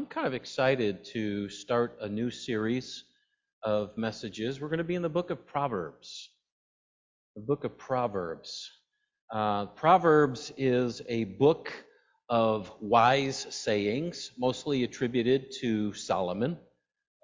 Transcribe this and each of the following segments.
I'm kind of excited to start a new series of messages. We're going to be in the book of Proverbs. The book of Proverbs. Uh, Proverbs is a book of wise sayings, mostly attributed to Solomon,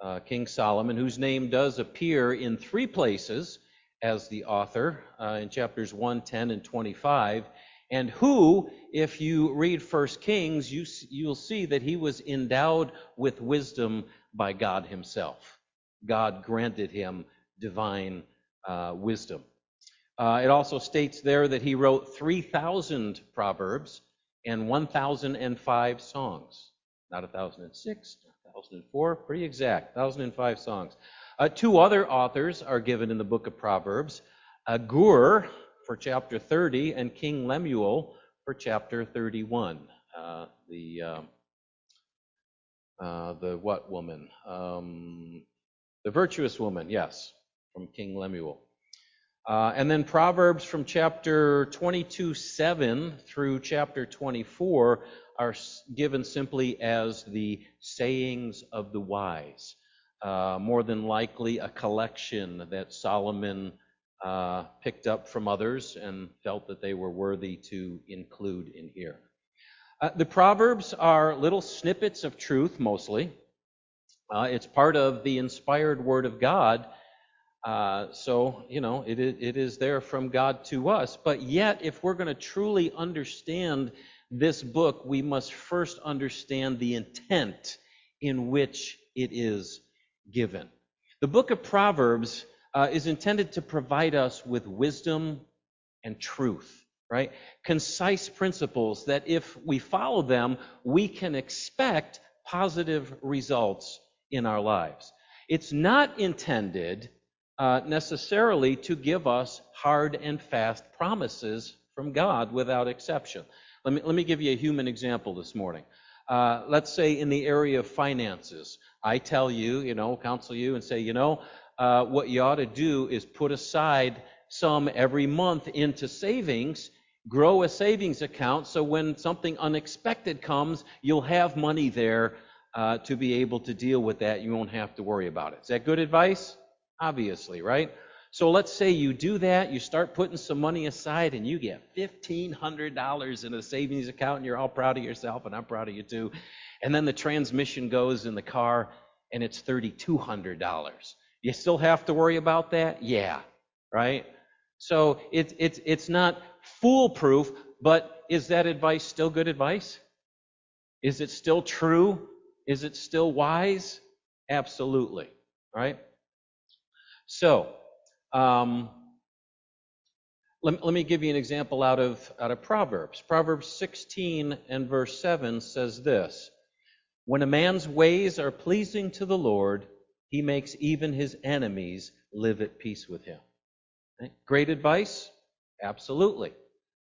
uh, King Solomon, whose name does appear in three places as the author uh, in chapters 1, 10, and 25 and who, if you read First Kings, you, you'll see that he was endowed with wisdom by God himself. God granted him divine uh, wisdom. Uh, it also states there that he wrote 3,000 proverbs and 1,005 songs. Not 1,006, 1,004, pretty exact, 1,005 songs. Uh, two other authors are given in the book of Proverbs. Agur, for chapter 30 and King Lemuel for chapter 31. Uh, the uh, uh, the what woman? Um, the virtuous woman, yes, from King Lemuel. Uh, and then Proverbs from chapter 22 7 through chapter 24 are given simply as the sayings of the wise. Uh, more than likely, a collection that Solomon uh, picked up from others and felt that they were worthy to include in here. Uh, the Proverbs are little snippets of truth mostly. Uh, it's part of the inspired Word of God. Uh, so, you know, it it is there from God to us. But yet, if we're going to truly understand this book, we must first understand the intent in which it is given. The book of Proverbs uh, is intended to provide us with wisdom and truth, right? Concise principles that if we follow them, we can expect positive results in our lives. It's not intended uh, necessarily to give us hard and fast promises from God without exception. Let me, let me give you a human example this morning. Uh, let's say in the area of finances, I tell you, you know, counsel you and say, you know, uh, what you ought to do is put aside some every month into savings, grow a savings account so when something unexpected comes, you'll have money there uh, to be able to deal with that. You won't have to worry about it. Is that good advice? Obviously, right? So let's say you do that, you start putting some money aside, and you get $1,500 in a savings account, and you're all proud of yourself, and I'm proud of you too. And then the transmission goes in the car, and it's $3,200. You still have to worry about that? Yeah, right? So it's it's it's not foolproof, but is that advice still good advice? Is it still true? Is it still wise? Absolutely, right? So, um, let, let me give you an example out of out of Proverbs. Proverbs 16 and verse 7 says this: When a man's ways are pleasing to the Lord, he makes even his enemies live at peace with him. Great advice? Absolutely.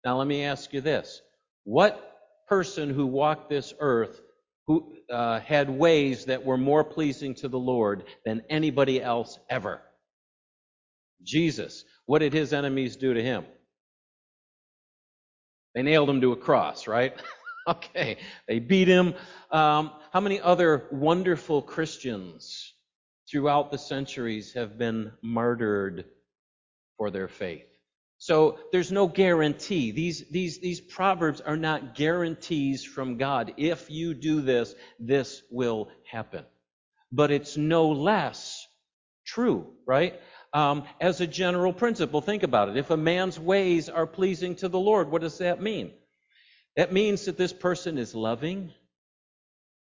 Now, let me ask you this What person who walked this earth who uh, had ways that were more pleasing to the Lord than anybody else ever? Jesus. What did his enemies do to him? They nailed him to a cross, right? okay. They beat him. Um, how many other wonderful Christians throughout the centuries have been martyred for their faith. So there's no guarantee. These, these, these proverbs are not guarantees from God. If you do this, this will happen. But it's no less true, right? Um, as a general principle, think about it. If a man's ways are pleasing to the Lord, what does that mean? That means that this person is loving,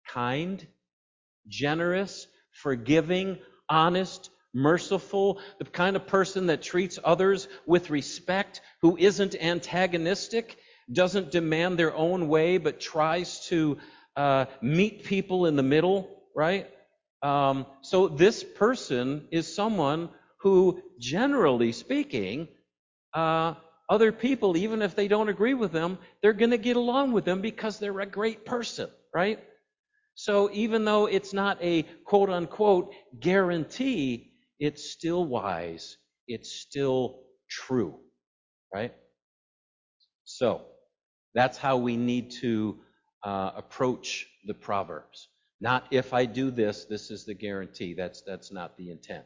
kind, generous, forgiving, honest, merciful, the kind of person that treats others with respect, who isn't antagonistic, doesn't demand their own way, but tries to uh, meet people in the middle, right? Um, so this person is someone who, generally speaking, uh, other people, even if they don't agree with them, they're going to get along with them because they're a great person, right? So even though it's not a quote unquote guarantee, it's still wise. It's still true, right? So that's how we need to uh, approach the Proverbs. Not if I do this, this is the guarantee. That's, that's not the intent.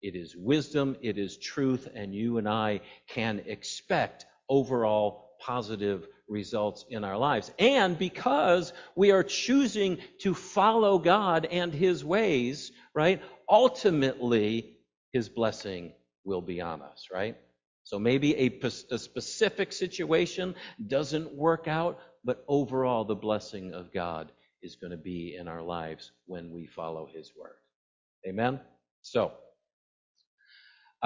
It is wisdom, it is truth, and you and I can expect overall positive results in our lives. And because we are choosing to follow God and His ways, right, ultimately His blessing will be on us, right? So maybe a, a specific situation doesn't work out, but overall the blessing of God is going to be in our lives when we follow His word. Amen? So,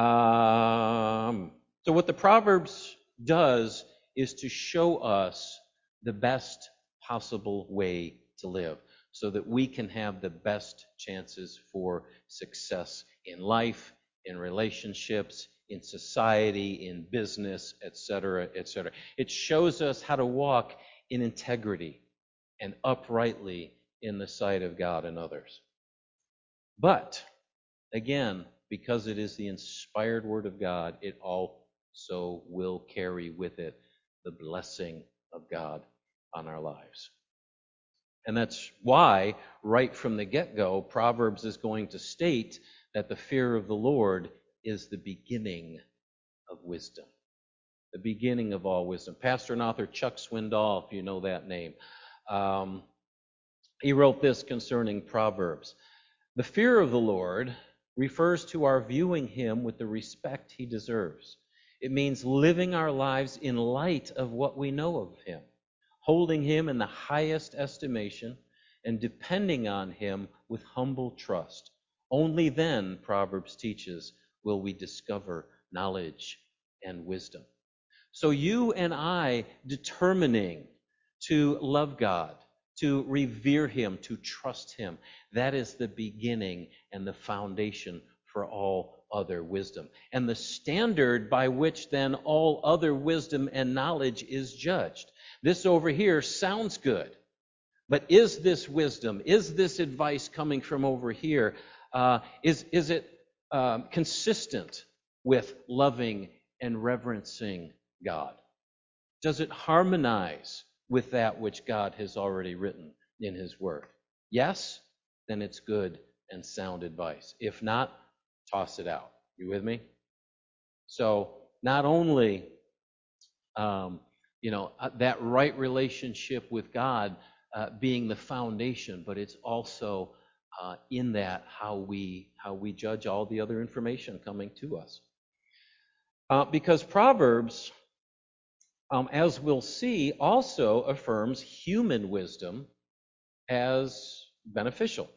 um, so what the Proverbs does is to show us the best possible way to live so that we can have the best chances for success in life, in relationships, in society, in business, etc., etc. It shows us how to walk in integrity and uprightly in the sight of God and others. But again, because it is the inspired word of God, it also will carry with it the blessing of God on our lives. And that's why, right from the get go, Proverbs is going to state that the fear of the Lord is the beginning of wisdom. The beginning of all wisdom. Pastor and author Chuck Swindoll, if you know that name, um, he wrote this concerning Proverbs. The fear of the Lord refers to our viewing him with the respect he deserves. It means living our lives in light of what we know of him, holding him in the highest estimation, and depending on him with humble trust. Only then, Proverbs teaches, will we discover knowledge and wisdom. So, you and I determining to love God, to revere Him, to trust Him, that is the beginning and the foundation for all other wisdom. And the standard by which then all other wisdom and knowledge is judged. This over here sounds good, but is this wisdom? Is this advice coming from over here? Uh, is is it um, consistent with loving and reverencing God? Does it harmonize with that which God has already written in His Word? Yes, then it's good and sound advice. If not, toss it out. You with me? So, not only, um, you know, uh, that right relationship with God uh, being the foundation, but it's also uh, in that how we how we judge all the other information coming to us. Uh, because Proverbs, um, as we'll see, also affirms human wisdom as beneficial.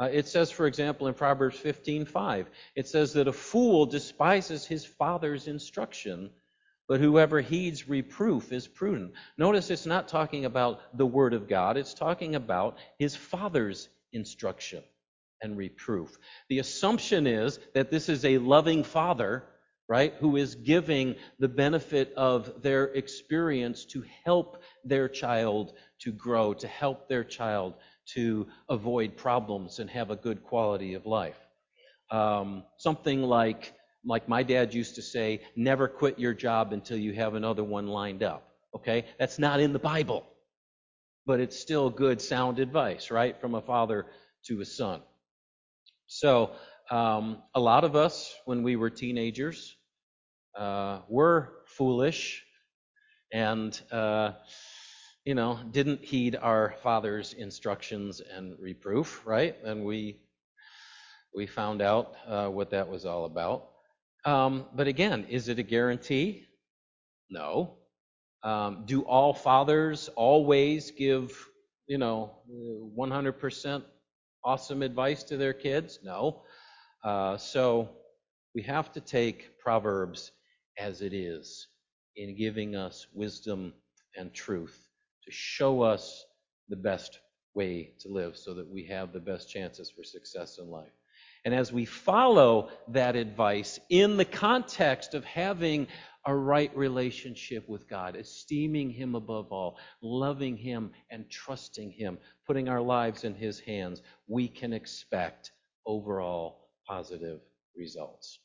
Uh, it says, for example, in Proverbs 15:5, it says that a fool despises his father's instruction, but whoever heeds reproof is prudent. Notice it's not talking about the word of God, it's talking about his father's instruction and reproof. The assumption is that this is a loving father, right, who is giving the benefit of their experience to help their child to grow, to help their child to avoid problems and have a good quality of life. Um, something like, like my dad used to say, never quit your job until you have another one lined up. Okay? That's not in the Bible. But it's still good, sound advice, right? From a father to a son. So, um, a lot of us, when we were teenagers, uh, were foolish and uh, you know, didn't heed our father's instructions and reproof, right? And we we found out uh, what that was all about. Um, but again, is it a guarantee? No. Um, do all fathers always give, you know, 100% awesome advice to their kids? No. Uh, so we have to take Proverbs as it is in giving us wisdom and truth to show us the best way to live so that we have the best chances for success in life. And as we follow that advice in the context of having a right relationship with God, esteeming Him above all, loving Him and trusting Him, putting our lives in His hands, we can expect overall positive results.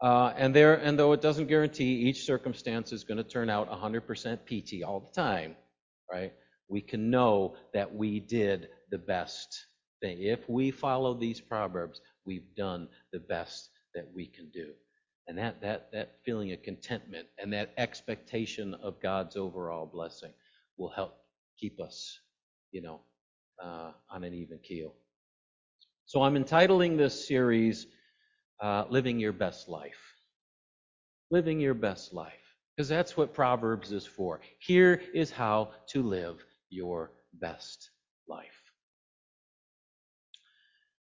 Uh, and there, and though it doesn't guarantee each circumstance is going to turn out 100% PT all the time, right? we can know that we did the best thing. If we follow these proverbs, we've done the best that we can do. And that, that, that feeling of contentment and that expectation of God's overall blessing will help keep us, you know, uh, on an even keel. So I'm entitling this series, uh, Living Your Best Life. Living Your Best Life. Because that's what Proverbs is for. Here is how to live your best life.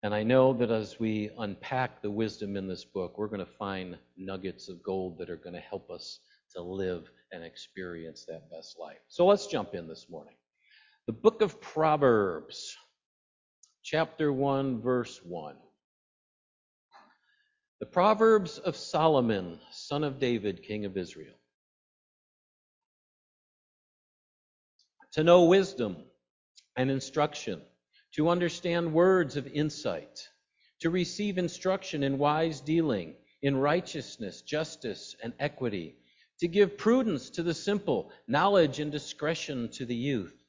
And I know that as we unpack the wisdom in this book, we're going to find nuggets of gold that are going to help us to live and experience that best life. So let's jump in this morning. The book of Proverbs, chapter 1, verse 1. The Proverbs of Solomon, son of David, king of Israel. To know wisdom and instruction to understand words of insight, to receive instruction in wise dealing, in righteousness, justice, and equity, to give prudence to the simple, knowledge and discretion to the youth.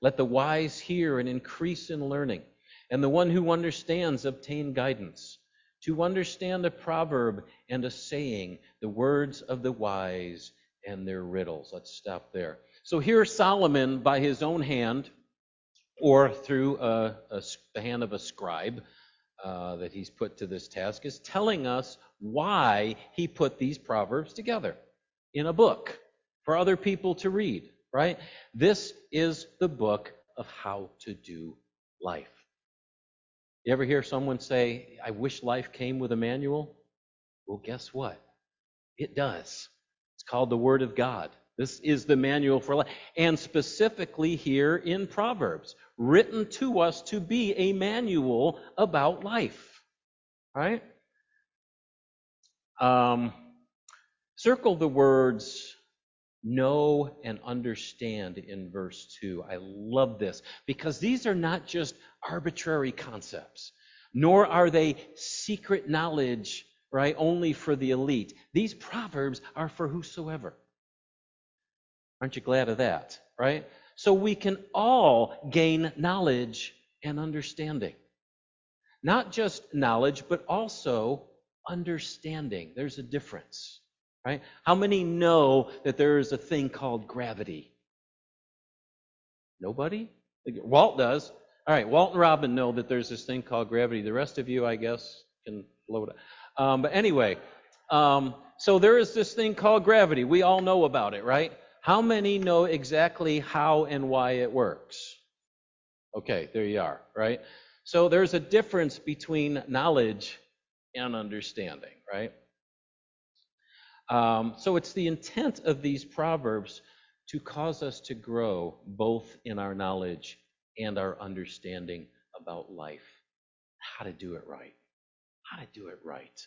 Let the wise hear and increase in learning, and the one who understands obtain guidance. To understand a proverb and a saying, the words of the wise and their riddles. Let's stop there. So here Solomon, by his own hand, or through a, a, the hand of a scribe uh, that he's put to this task, is telling us why he put these proverbs together in a book for other people to read, right? This is the book of how to do life. You ever hear someone say, I wish life came with a manual? Well, guess what? It does. It's called the Word of God. This is the manual for life. And specifically here in Proverbs, written to us to be a manual about life. Right? Um, circle the words know and understand in verse 2. I love this because these are not just arbitrary concepts, nor are they secret knowledge, right, only for the elite. These proverbs are for whosoever. Aren't you glad of that? Right? So we can all gain knowledge and understanding. Not just knowledge, but also understanding. There's a difference. Right? How many know that there is a thing called gravity? Nobody? Walt does. All right, Walt and Robin know that there's this thing called gravity. The rest of you, I guess, can float. Um, but anyway, um, so there is this thing called gravity. We all know about it, right? How many know exactly how and why it works? Okay, there you are, right? So there's a difference between knowledge and understanding, right? Um, so it's the intent of these proverbs to cause us to grow both in our knowledge and our understanding about life, how to do it right, how to do it right.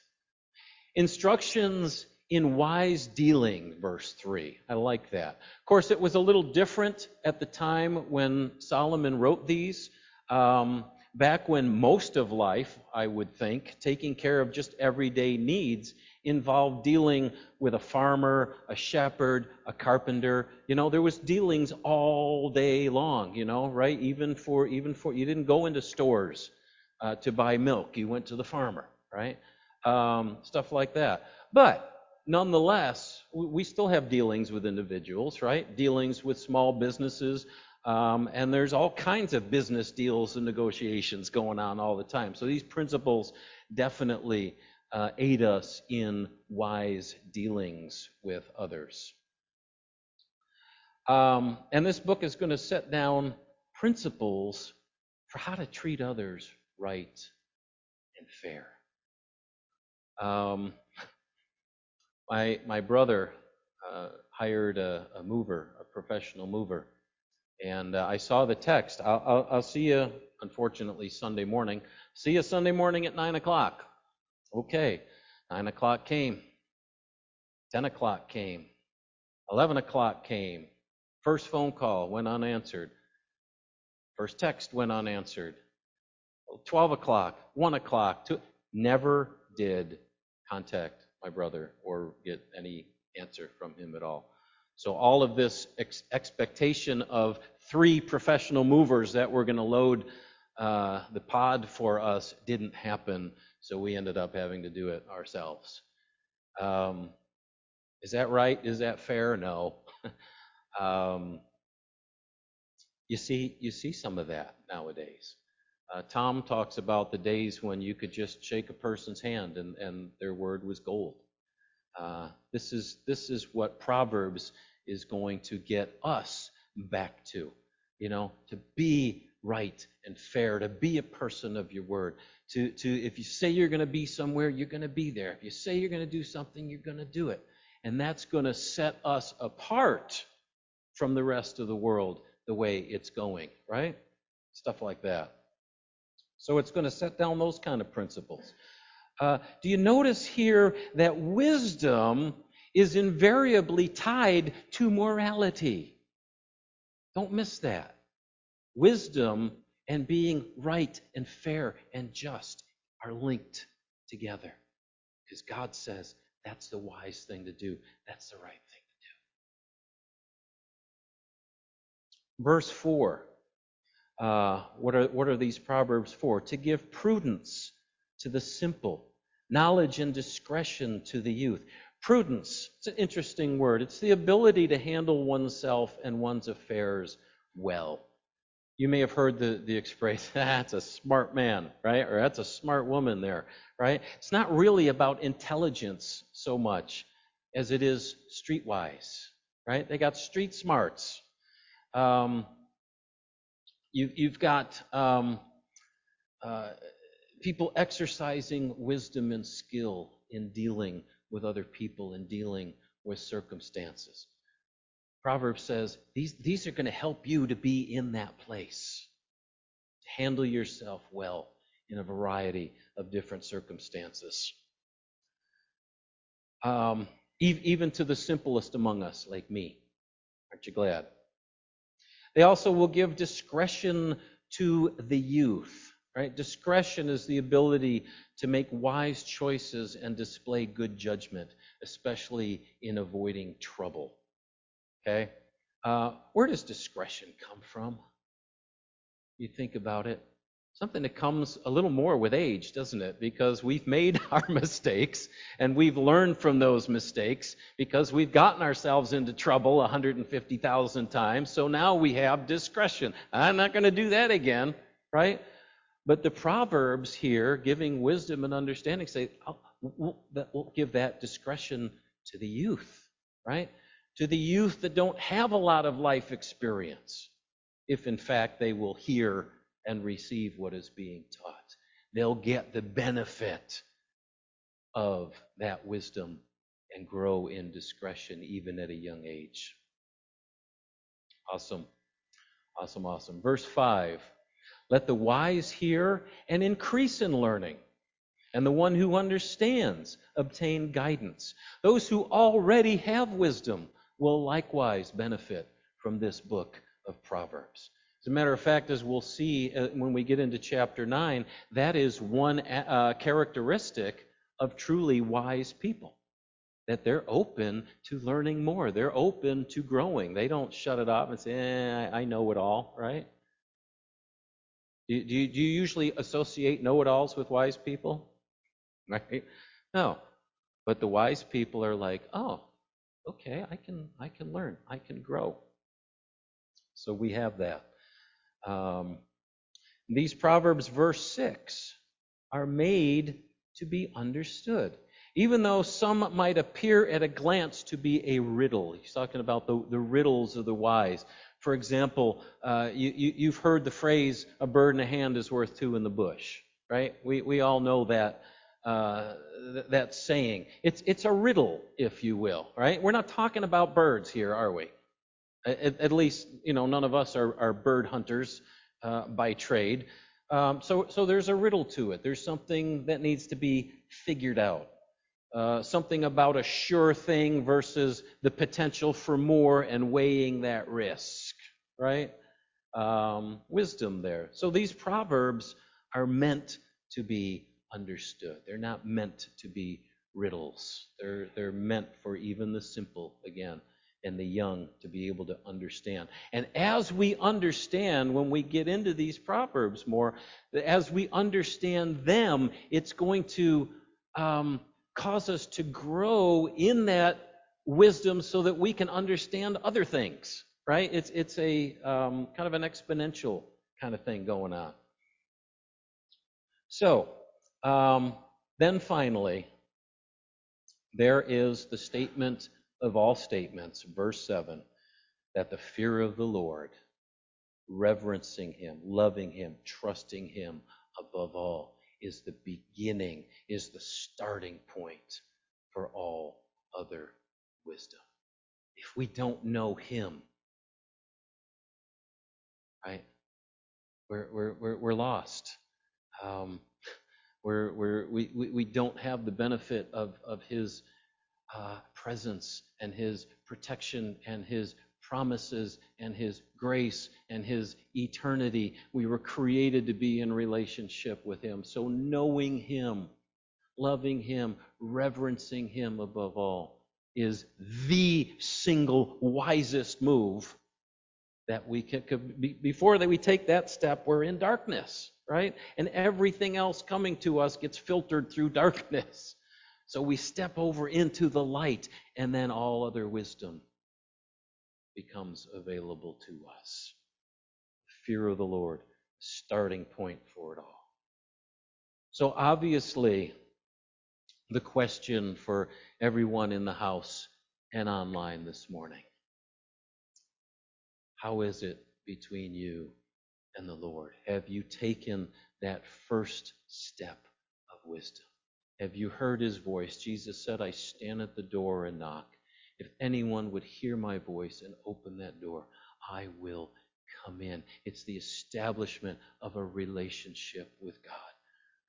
Instructions in wise dealing, verse 3. I like that. Of course, it was a little different at the time when Solomon wrote these. Um, back when most of life, I would think, taking care of just everyday needs involved dealing with a farmer, a shepherd, a carpenter. You know, there was dealings all day long, you know, right? Even for, even for, you didn't go into stores uh, to buy milk. You went to the farmer, right? Um, stuff like that. But nonetheless, we still have dealings with individuals, right? Dealings with small businesses. Um, and there's all kinds of business deals and negotiations going on all the time. So these principles definitely uh, aid us in wise dealings with others. Um, and this book is going to set down principles for how to treat others right and fair. Um, my, my brother uh, hired a, a, mover, a professional mover, and uh, I saw the text. I'll, I'll, I'll, see you, unfortunately, Sunday morning. See you Sunday morning at 9 o'clock. Okay, 9 o'clock came. 10 o'clock came. 11 o'clock came. First phone call went unanswered. First text went unanswered. 12 o'clock, 1 o'clock, 2. Never did contact my brother or get any answer from him at all. So all of this ex- expectation of three professional movers that were going to load uh, the pod for us didn't happen, so we ended up having to do it ourselves. Um, is that right? Is that fair? No. um, you see, you see some of that nowadays. Uh, Tom talks about the days when you could just shake a person's hand and, and their word was gold. Uh, this is this is what Proverbs is going to get us back to. You know, to be right and fair, to be a person of your word. To to if you say you're going to be somewhere, you're going to be there. If you say you're going to do something, you're going to do it. And that's going to set us apart from the rest of the world the way it's going, right? Stuff like that. So it's going to set down those kind of principles. Uh, do you notice here that wisdom is invariably tied to morality? Don't miss that. Wisdom and being right and fair and just are linked together because God says that's the wise thing to do, that's the right thing to do. Verse 4 uh, what, are, what are these proverbs for? To give prudence to the simple, knowledge and discretion to the youth. Prudence, it's an interesting word. It's the ability to handle oneself and one's affairs well. You may have heard the, the expression, that's a smart man, right? Or that's a smart woman there, right? It's not really about intelligence so much as it is streetwise, right? They got street smarts. Um, you, you've got um, uh, people exercising wisdom and skill in dealing with other people and dealing with circumstances. Proverbs says these, these are going to help you to be in that place, to handle yourself well in a variety of different circumstances. Um, even to the simplest among us, like me. Aren't you glad? They also will give discretion to the youth, right? Discretion is the ability to make wise choices and display good judgment, especially in avoiding trouble. Okay? Uh, where does discretion come from? You think about it. Something that comes a little more with age, doesn't it? Because we've made our mistakes and we've learned from those mistakes because we've gotten ourselves into trouble 150,000 times. So now we have discretion. I'm not going to do that again, right? But the Proverbs here, giving wisdom and understanding, say, we'll, we'll give that discretion to the youth, right? To the youth that don't have a lot of life experience, if in fact they will hear and receive what is being taught. They'll get the benefit of that wisdom and grow in discretion even at a young age. Awesome. Awesome, awesome. Verse 5 Let the wise hear and increase in learning, and the one who understands obtain guidance. Those who already have wisdom will likewise benefit from this book of Proverbs. As a matter of fact, as we'll see uh, when we get into chapter 9, that is one uh, characteristic of truly wise people. That they're open to learning more. They're open to growing. They don't shut it off and say, eh, I know it all, right? Do you, do you usually associate know it alls with wise people? Right? No. But the wise people are like, oh, okay, I can I can learn, I can grow. So we have that. Um, these Proverbs, verse 6, are made to be understood. Even though some might appear at a glance to be a riddle. He's talking about the, the riddles of the wise. For example, uh, you, you, have heard the phrase, a bird in a hand is worth two in the bush, right? We, we all know that, uh, th- that saying. It's, it's a riddle, if you will, right? We're not talking about birds here, are we? At, at least, you know, none of us are, are bird hunters uh, by trade. Um, so, so there's a riddle to it. There's something that needs to be figured out. Uh, something about a sure thing versus the potential for more and weighing that risk, right? Um, wisdom there. So these proverbs are meant to be understood. They're not meant to be riddles. They're they're meant for even the simple again and the young to be able to understand. And as we understand, when we get into these proverbs more, as we understand them, it's going to um, cause us to grow in that wisdom so that we can understand other things. Right? It's it's a um, kind of an exponential kind of thing going on. So um, then finally, there is the statement of all statements, verse 7, that the fear of the Lord, reverencing Him, loving Him, trusting Him above all, is the beginning, is the starting point for all other wisdom. If we don't know Him, right, we're, we're, we're, lost. Um, we're, we're, we, we, we don't have the benefit of, of His uh, presence and His protection and His promises and His grace and His eternity. We were created to be in relationship with Him. So knowing Him, loving Him, reverencing Him above all is the single wisest move that we can. Before that we take that step, we're in darkness, right? And everything else coming to us gets filtered through darkness. So we step over into the light, and then all other wisdom becomes available to us. Fear of the Lord, starting point for it all. So obviously, the question for everyone in the house and online this morning how is it between you and the Lord? Have you taken that first step of wisdom? Have you heard his voice? Jesus said, I stand at the door and knock. If anyone would hear my voice and open that door, I will come in. It's the establishment of a relationship with God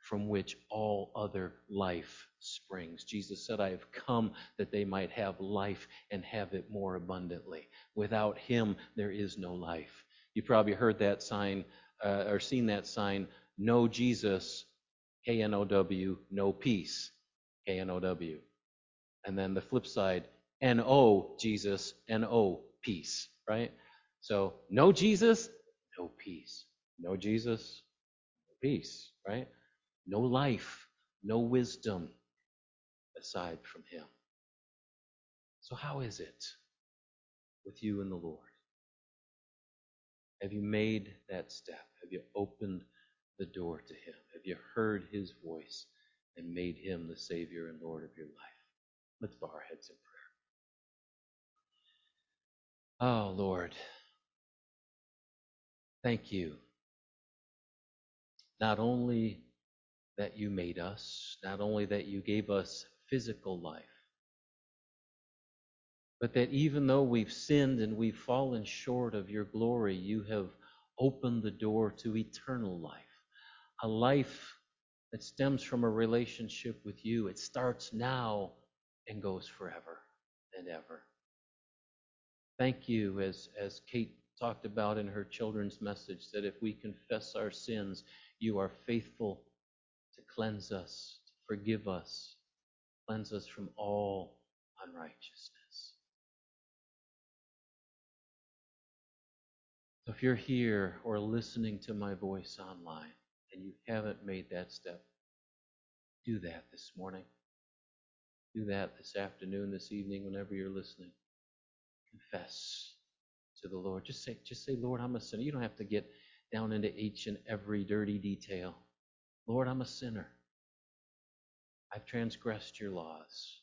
from which all other life springs. Jesus said, I have come that they might have life and have it more abundantly. Without him, there is no life. You probably heard that sign uh, or seen that sign, No Jesus, K N O W, no peace, K N O W. And then the flip side, N O Jesus, N O peace, right? So, no Jesus, no peace. No Jesus, no peace, right? No life, no wisdom aside from Him. So, how is it with you and the Lord? Have you made that step? Have you opened the door to Him? Have you heard His voice and made Him the Savior and Lord of your life? Let's bow our heads in prayer. Oh, Lord, thank you. Not only that you made us, not only that you gave us physical life, but that even though we've sinned and we've fallen short of your glory, you have opened the door to eternal life, a life that stems from a relationship with you. It starts now and goes forever and ever. Thank you, as, as Kate talked about in her children's message, that if we confess our sins, you are faithful to cleanse us, to forgive us, cleanse us from all unrighteousness. So if you're here or listening to my voice online and you haven't made that step, do that this morning. Do that this afternoon, this evening, whenever you're listening. Confess to the Lord. Just say, just say, Lord, I'm a sinner. You don't have to get down into each and every dirty detail. Lord, I'm a sinner. I've transgressed your laws.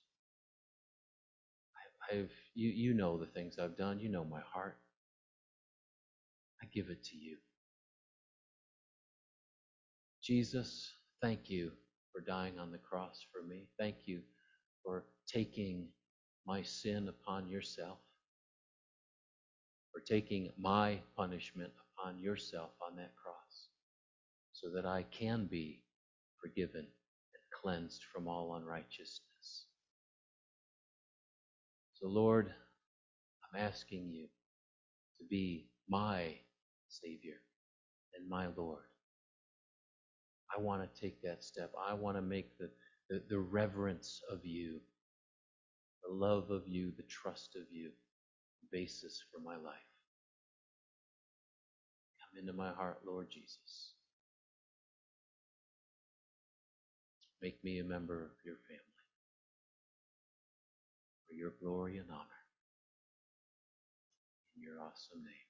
I've, you, you know the things I've done. You know my heart. I give it to you. Jesus, thank you for dying on the cross for me. Thank you for taking my sin upon yourself, for taking my punishment upon yourself on that cross, so that I can be forgiven and cleansed from all unrighteousness. So, Lord, I'm asking you to be my Savior and my Lord. I want to take that step. I want to make the, the, the, reverence of you, the love of you, the trust of you, the basis for my life. Come into my heart, Lord Jesus. Make me a member of your family for your glory and honor. In your awesome name.